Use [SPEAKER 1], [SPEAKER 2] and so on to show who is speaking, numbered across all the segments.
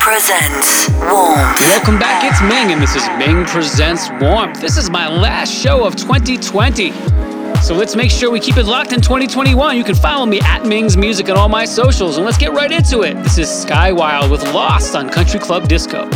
[SPEAKER 1] Presents Warmth.
[SPEAKER 2] Welcome back, it's Ming, and this is Ming Presents Warmth. This is my last show of 2020. So let's make sure we keep it locked in 2021. You can follow me at Ming's Music on all my socials, and let's get right into it. This is Sky Wild with Lost on Country Club Disco.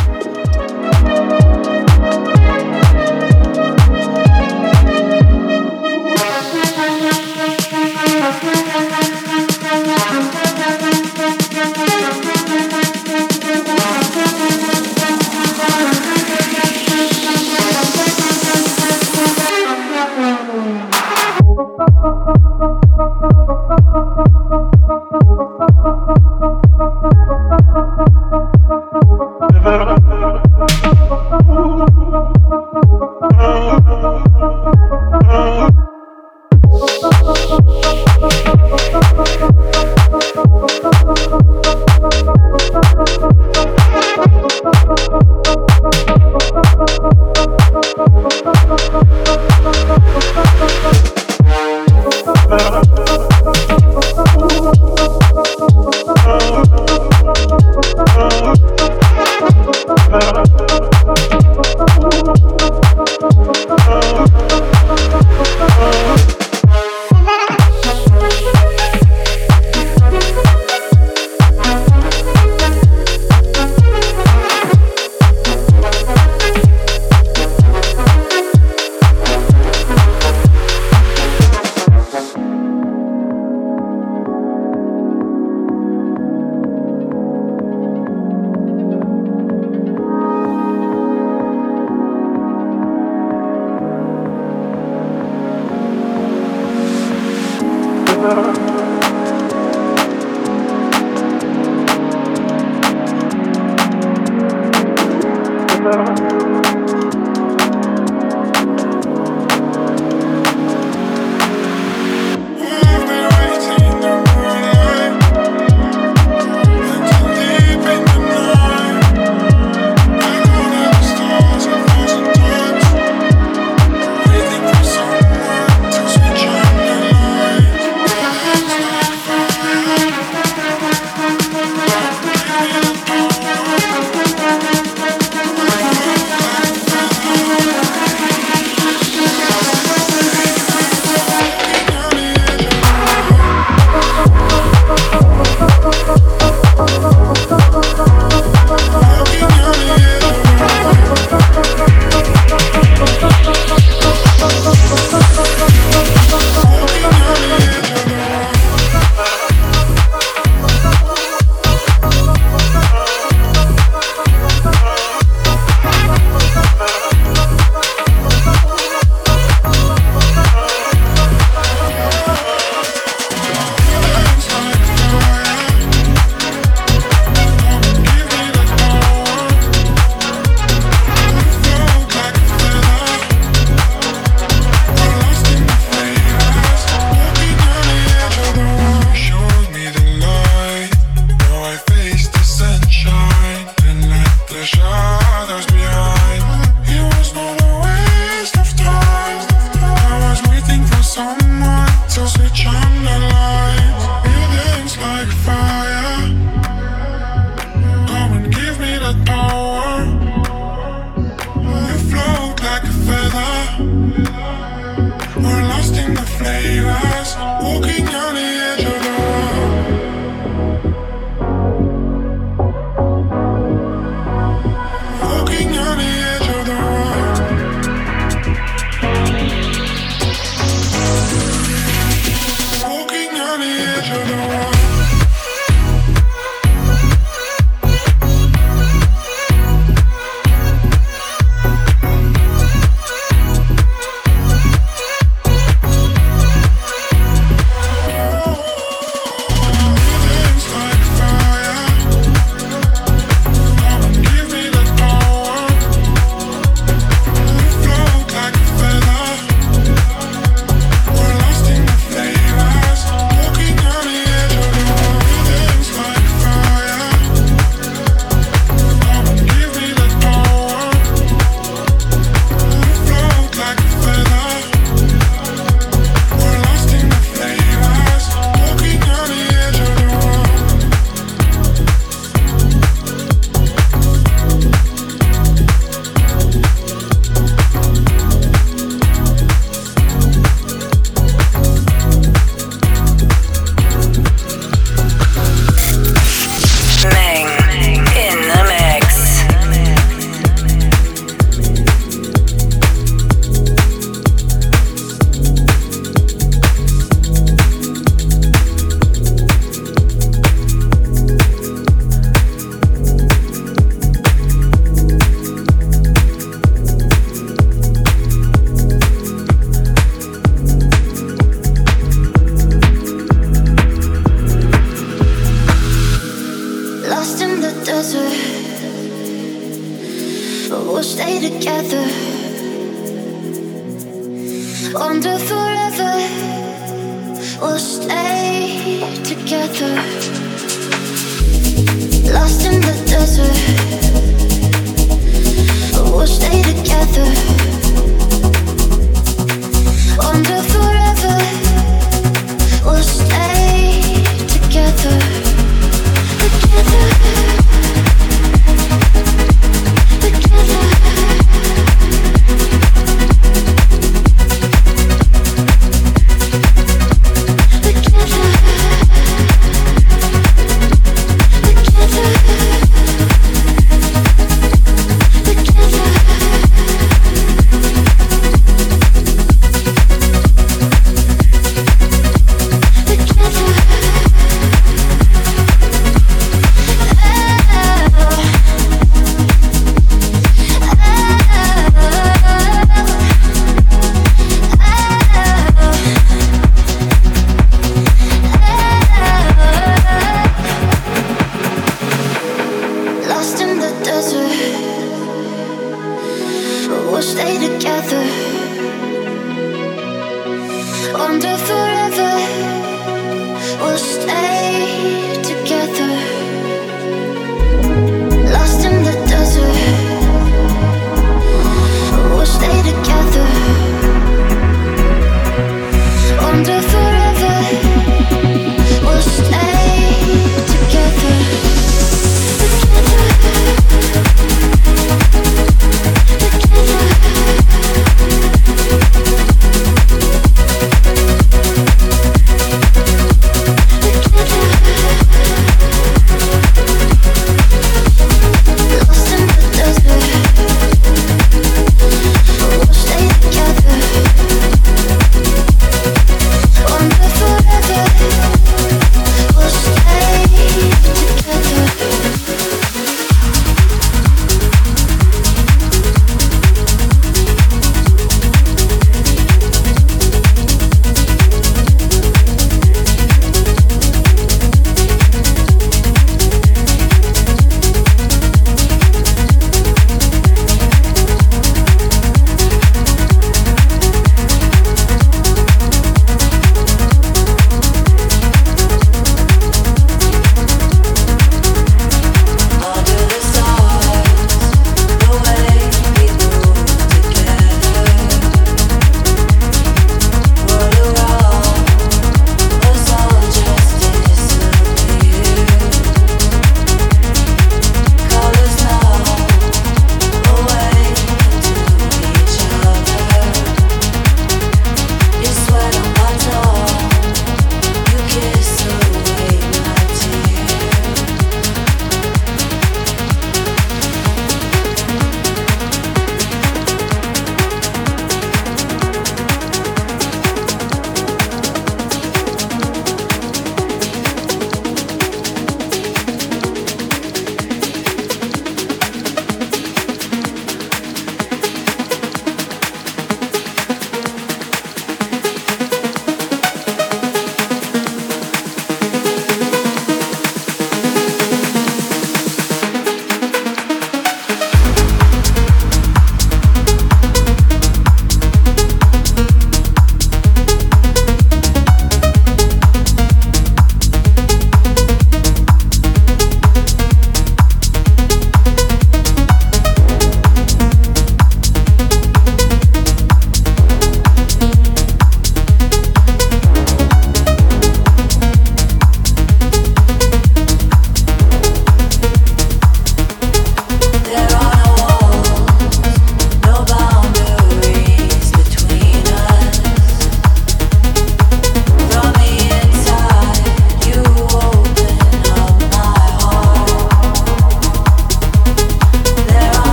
[SPEAKER 3] so much to switch on.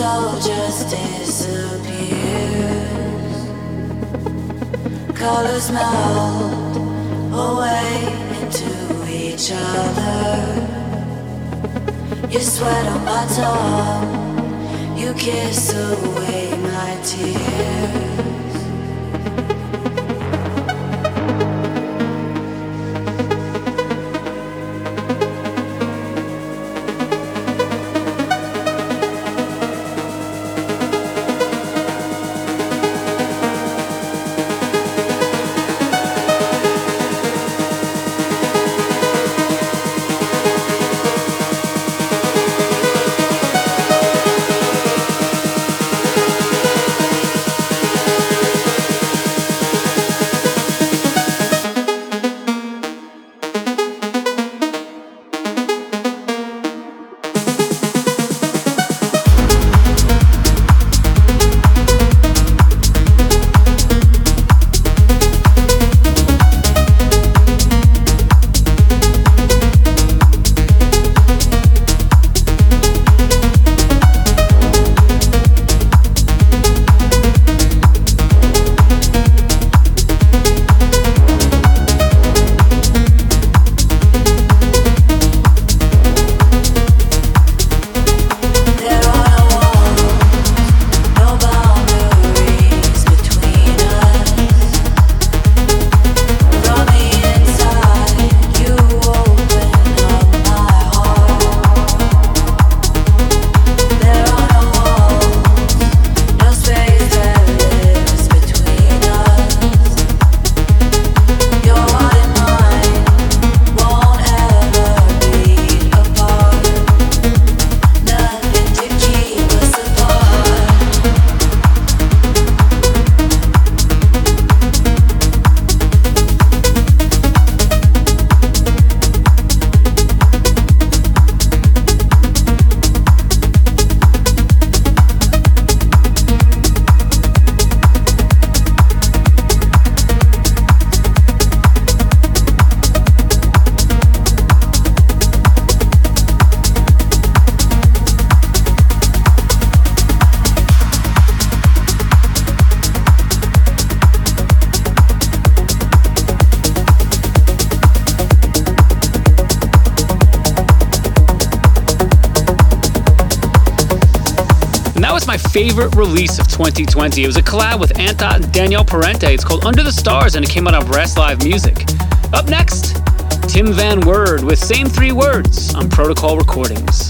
[SPEAKER 4] soul just disappears. Colors melt away into each other. You sweat on my tongue, you kiss away my tears.
[SPEAKER 2] Favorite release of 2020. It was a collab with Anta and Danielle Parente. It's called Under the Stars and it came out on Rest Live Music. Up next, Tim Van Werd with Same Three Words on Protocol Recordings.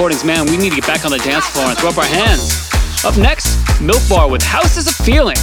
[SPEAKER 2] recordings, man, we need to get back on the dance floor and throw up our hands. Up next, Milk Bar with Houses of Feeling.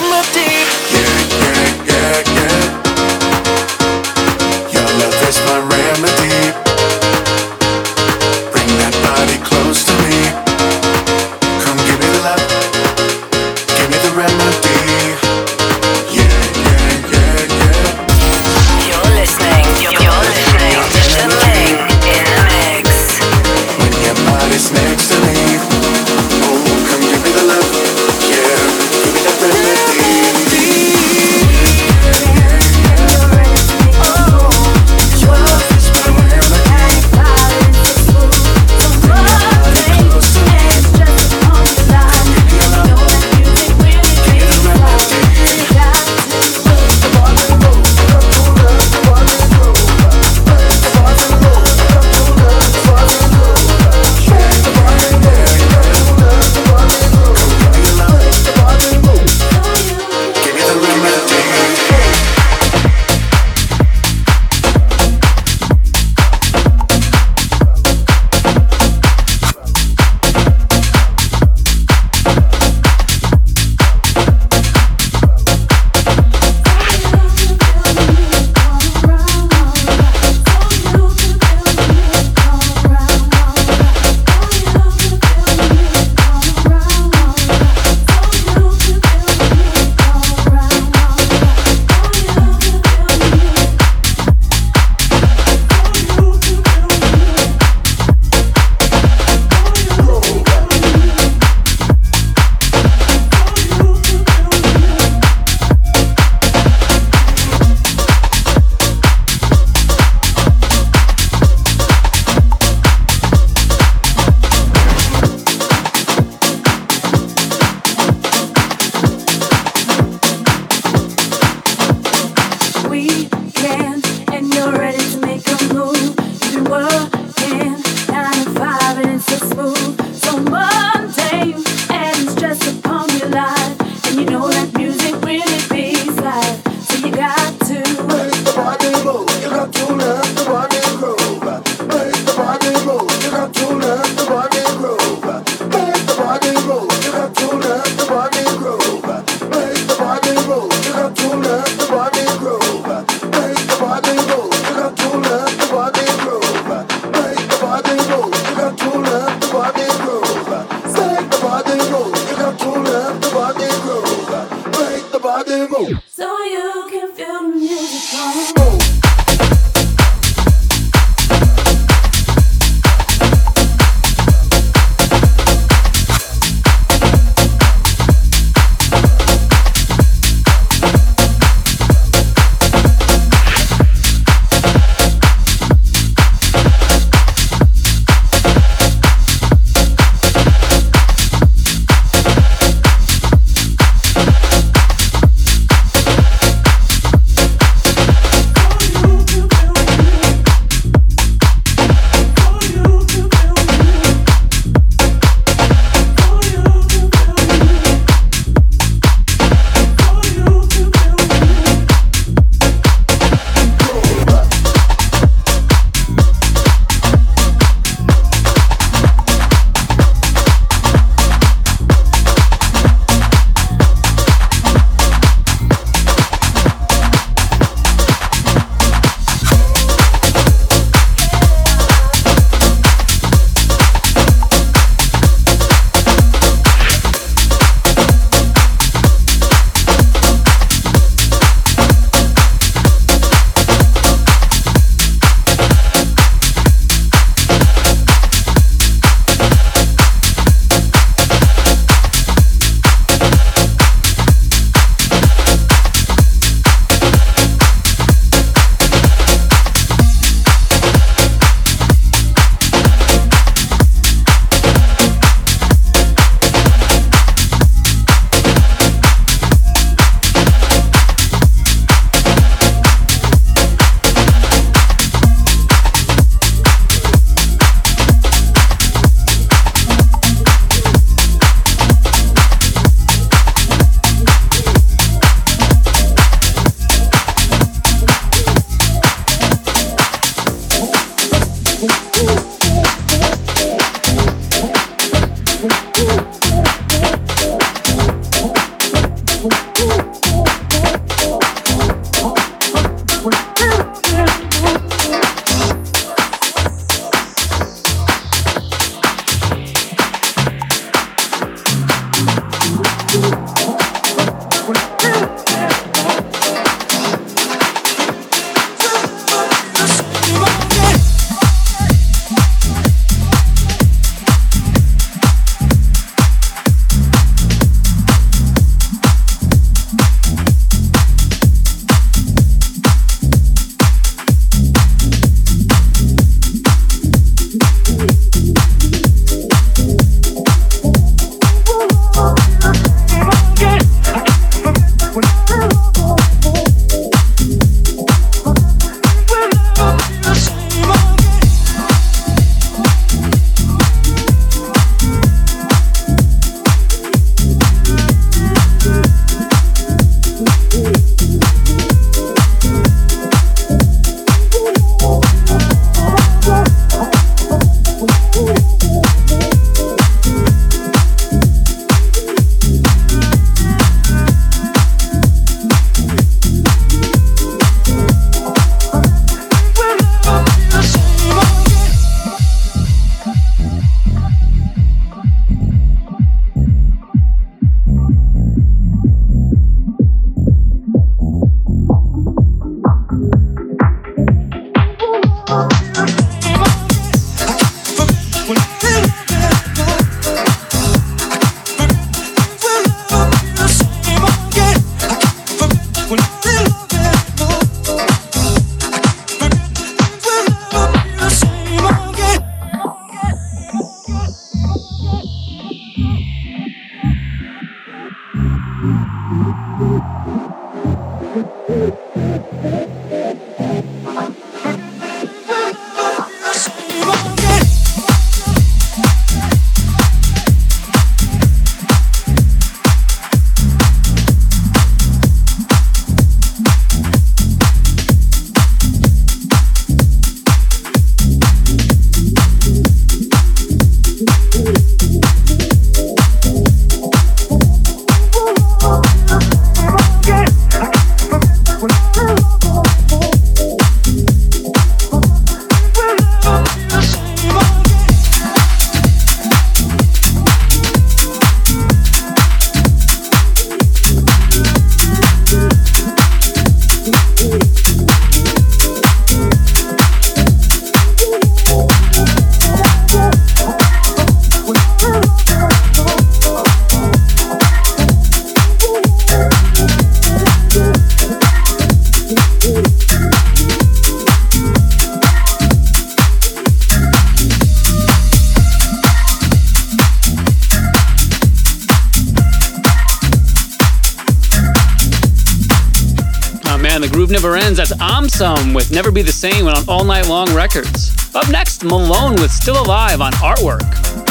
[SPEAKER 5] melody.
[SPEAKER 6] Yeah.
[SPEAKER 2] Some with Never Be the Same on All Night Long Records. Up next, Malone with Still Alive on Artwork.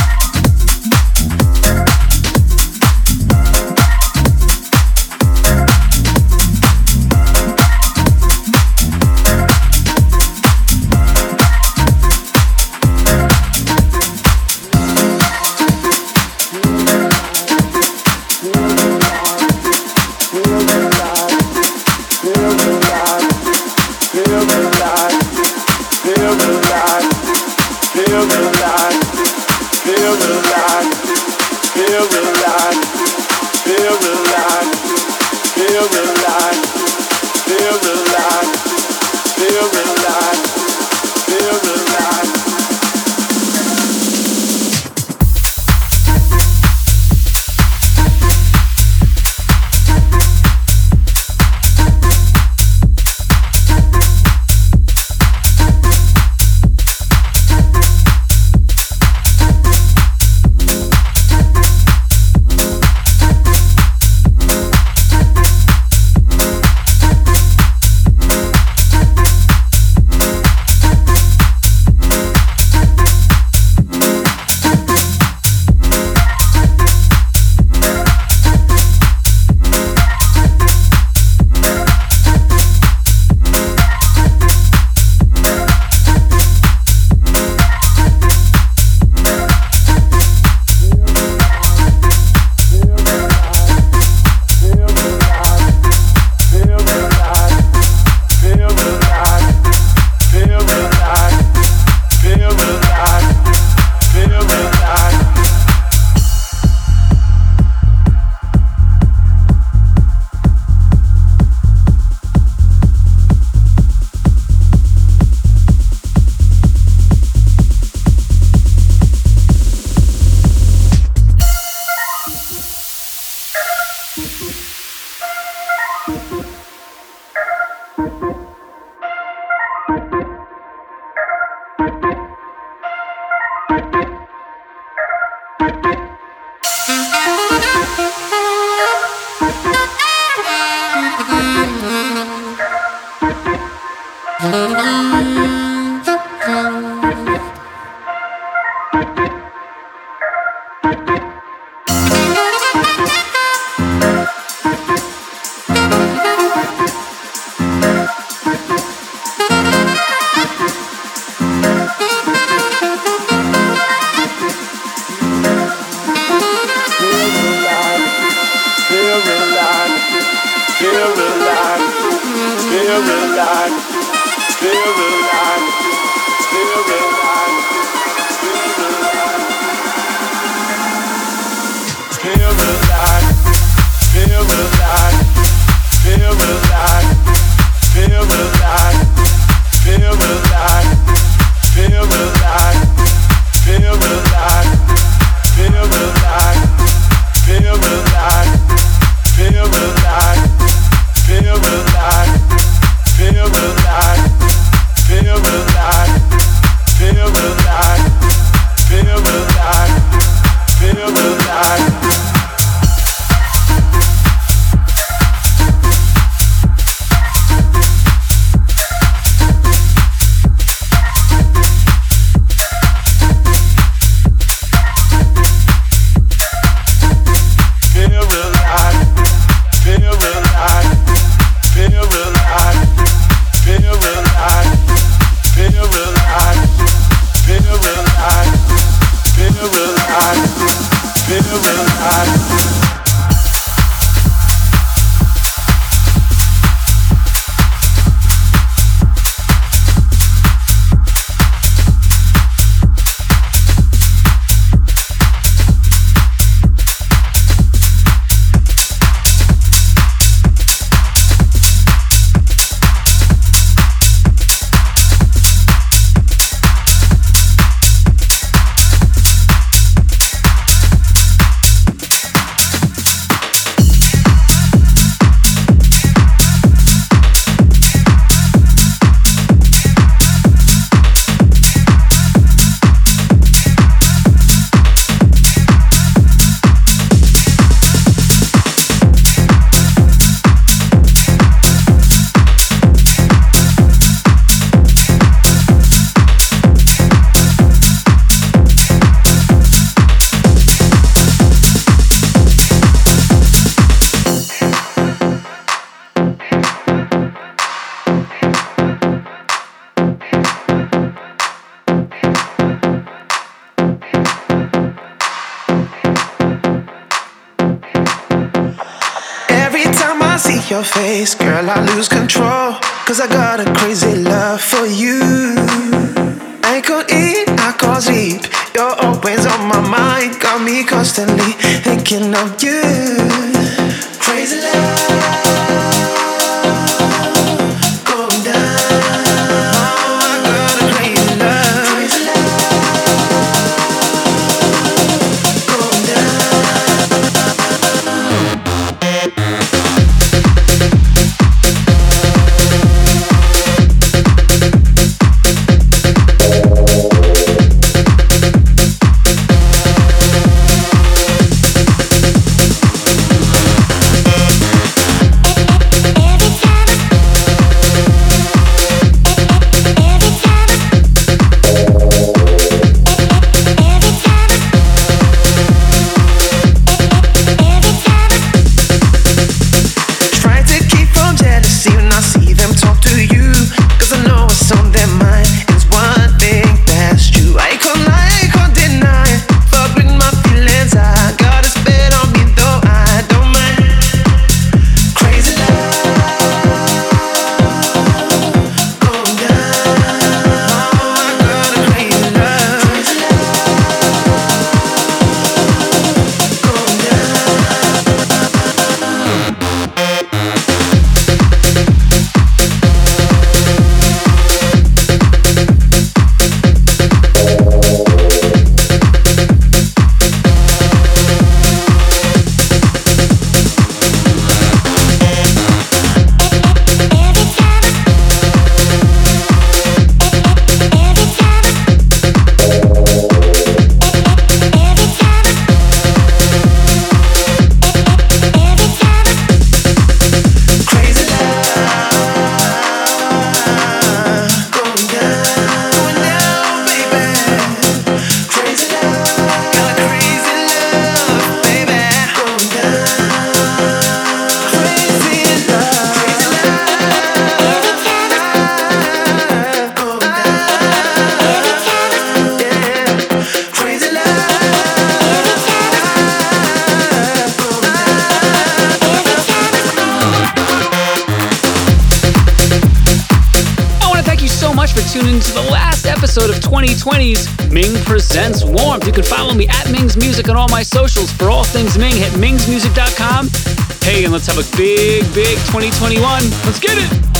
[SPEAKER 2] Feel
[SPEAKER 5] face, girl, I lose control. Cause I got a crazy love for you. I could eat, I could sleep. You're always on my mind, got me constantly thinking of you.
[SPEAKER 2] Have a big, big 2021. Let's get it!